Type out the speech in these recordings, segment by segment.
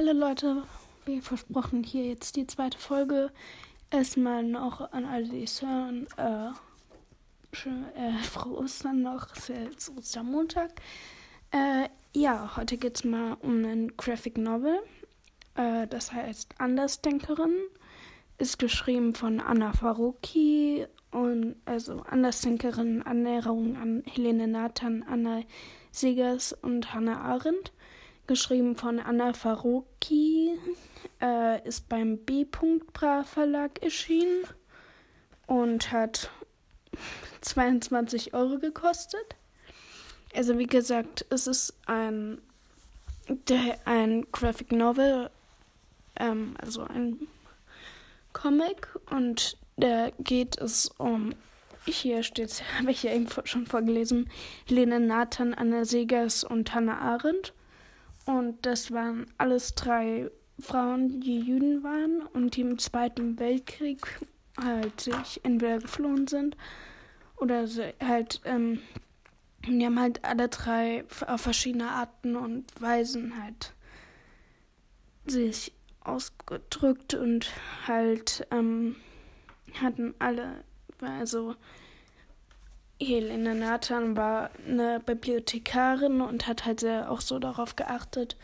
Hallo Leute, wie versprochen, hier jetzt die zweite Folge. Erstmal noch an alle, die es hören. Äh, schön, äh, frohe Ostern noch, ist ja jetzt Ostermontag. Äh, ja, heute geht es mal um einen Graphic Novel. Äh, das heißt Andersdenkerin. Ist geschrieben von Anna Faruqi und also Andersdenkerin, Annäherung an Helene Nathan, Anna Segers und Hannah Arendt geschrieben von Anna Faroki, äh, ist beim B. Bra Verlag erschienen und hat 22 Euro gekostet. Also wie gesagt, es ist ein, ein Graphic Novel, ähm, also ein Comic und da geht es um, hier steht es, habe ich ja eben schon vorgelesen, Lene Nathan, Anna Segers und Hannah Arendt. Und das waren alles drei Frauen, die Juden waren und die im Zweiten Weltkrieg halt sich entweder geflohen sind oder halt, ähm, die haben halt alle drei auf verschiedene Arten und Weisen halt sich ausgedrückt und halt ähm, hatten alle, also Helena Nathan war eine Bibliothekarin und hat halt sehr auch so darauf geachtet,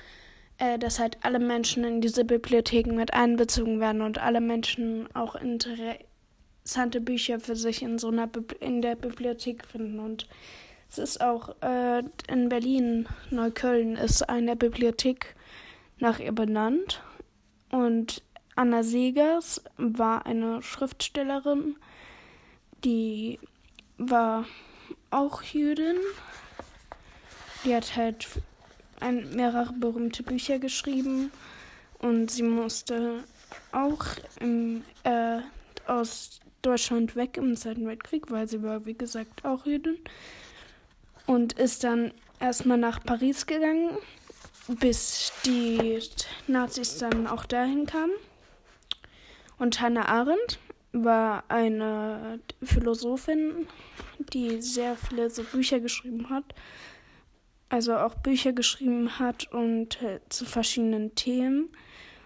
äh, dass halt alle Menschen in diese Bibliotheken mit einbezogen werden und alle Menschen auch interessante Bücher für sich in so einer Bibli in der Bibliothek finden. Und es ist auch äh, in Berlin, Neukölln, ist eine Bibliothek nach ihr benannt. Und Anna Segers war eine Schriftstellerin, die war auch Jüdin. Die hat halt ein, mehrere berühmte Bücher geschrieben und sie musste auch im, äh, aus Deutschland weg im Zweiten Weltkrieg, weil sie war, wie gesagt, auch Jüdin. Und ist dann erstmal nach Paris gegangen, bis die Nazis dann auch dahin kamen. Und Hannah Arendt war eine Philosophin, die sehr viele so Bücher geschrieben hat. Also auch Bücher geschrieben hat und äh, zu verschiedenen Themen.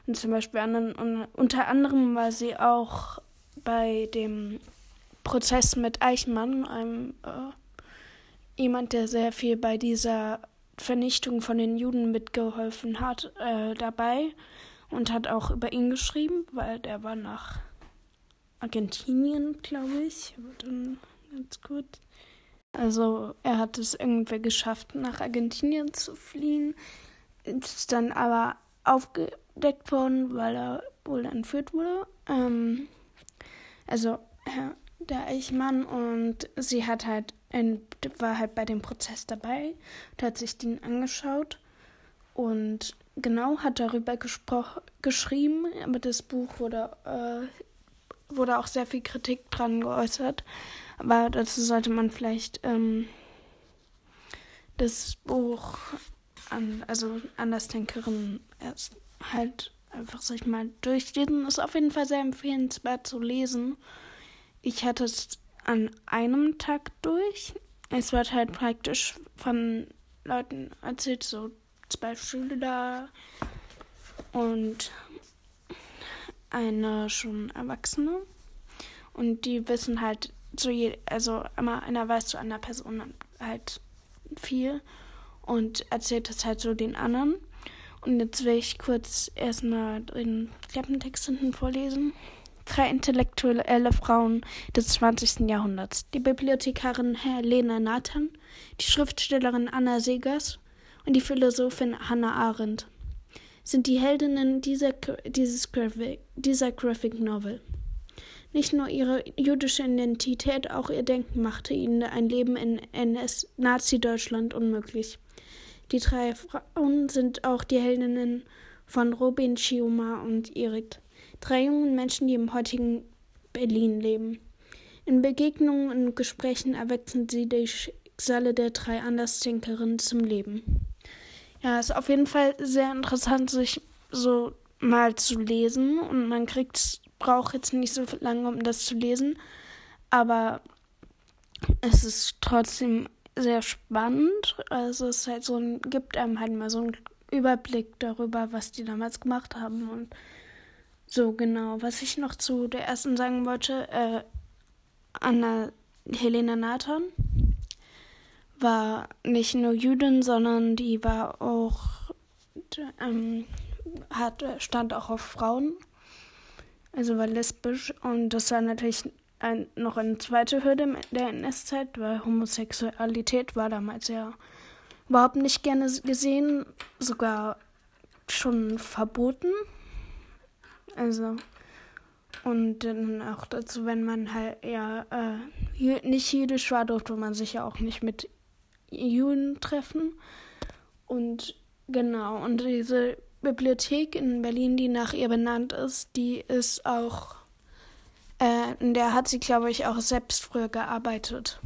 Und zum Beispiel an, und unter anderem war sie auch bei dem Prozess mit Eichmann, einem äh, jemand, der sehr viel bei dieser Vernichtung von den Juden mitgeholfen hat, äh, dabei und hat auch über ihn geschrieben, weil der war nach Argentinien, glaube ich. Dann ganz gut. Also er hat es irgendwie geschafft, nach Argentinien zu fliehen. Ist dann aber aufgedeckt worden, weil er wohl entführt wurde. Ähm, also der Eichmann und sie hat halt ein, war halt bei dem Prozess dabei und hat sich den angeschaut und genau hat darüber geschrieben, aber das Buch wurde äh, wurde auch sehr viel Kritik dran geäußert. Aber dazu sollte man vielleicht ähm, das Buch an, also Andersdenkerin erst halt einfach sich mal durchlesen. Ist auf jeden Fall sehr empfehlenswert zu lesen. Ich hatte es an einem Tag durch. Es wird halt praktisch von Leuten erzählt, so zwei Schüler und eine schon Erwachsene und die wissen halt zu je, also immer einer weiß zu einer Person halt viel und erzählt das halt so den anderen. Und jetzt will ich kurz erstmal den Klappentext hinten vorlesen. Drei intellektuelle Frauen des 20. Jahrhunderts. Die Bibliothekarin Helena Nathan, die Schriftstellerin Anna Segers und die Philosophin Hannah Arendt sind die Heldinnen dieser, dieses Graphic, dieser Graphic Novel. Nicht nur ihre jüdische Identität, auch ihr Denken machte ihnen ein Leben in NS-Nazi-Deutschland unmöglich. Die drei Frauen sind auch die Heldinnen von Robin, Chioma und Irit, drei jungen Menschen, die im heutigen Berlin leben. In Begegnungen und Gesprächen erwecken sie die Schicksale der drei Andersdenkerinnen zum Leben. Ja, ist auf jeden Fall sehr interessant, sich so mal zu lesen. Und man kriegt, braucht jetzt nicht so lange, um das zu lesen. Aber es ist trotzdem sehr spannend. Also es halt so ein, gibt einem halt mal so einen Überblick darüber, was die damals gemacht haben und so genau. Was ich noch zu der ersten sagen wollte, äh, Anna Helena Nathan war nicht nur Jüdin, sondern die war auch ähm, hat stand auch auf Frauen, also war lesbisch und das war natürlich ein, noch eine zweite Hürde der NS-Zeit, weil Homosexualität war damals ja überhaupt nicht gerne gesehen, sogar schon verboten. Also und dann auch dazu, wenn man halt ja äh, nicht jüdisch war, durfte man sich ja auch nicht mit Juden treffen. Und genau, und diese Bibliothek in Berlin, die nach ihr benannt ist, die ist auch, äh, in der hat sie, glaube ich, auch selbst früher gearbeitet.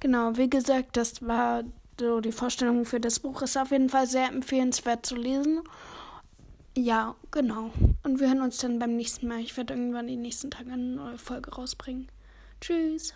Genau, wie gesagt, das war so die Vorstellung für das Buch. Ist auf jeden Fall sehr empfehlenswert zu lesen. Ja, genau. Und wir hören uns dann beim nächsten Mal. Ich werde irgendwann die nächsten Tage eine neue Folge rausbringen. Tschüss.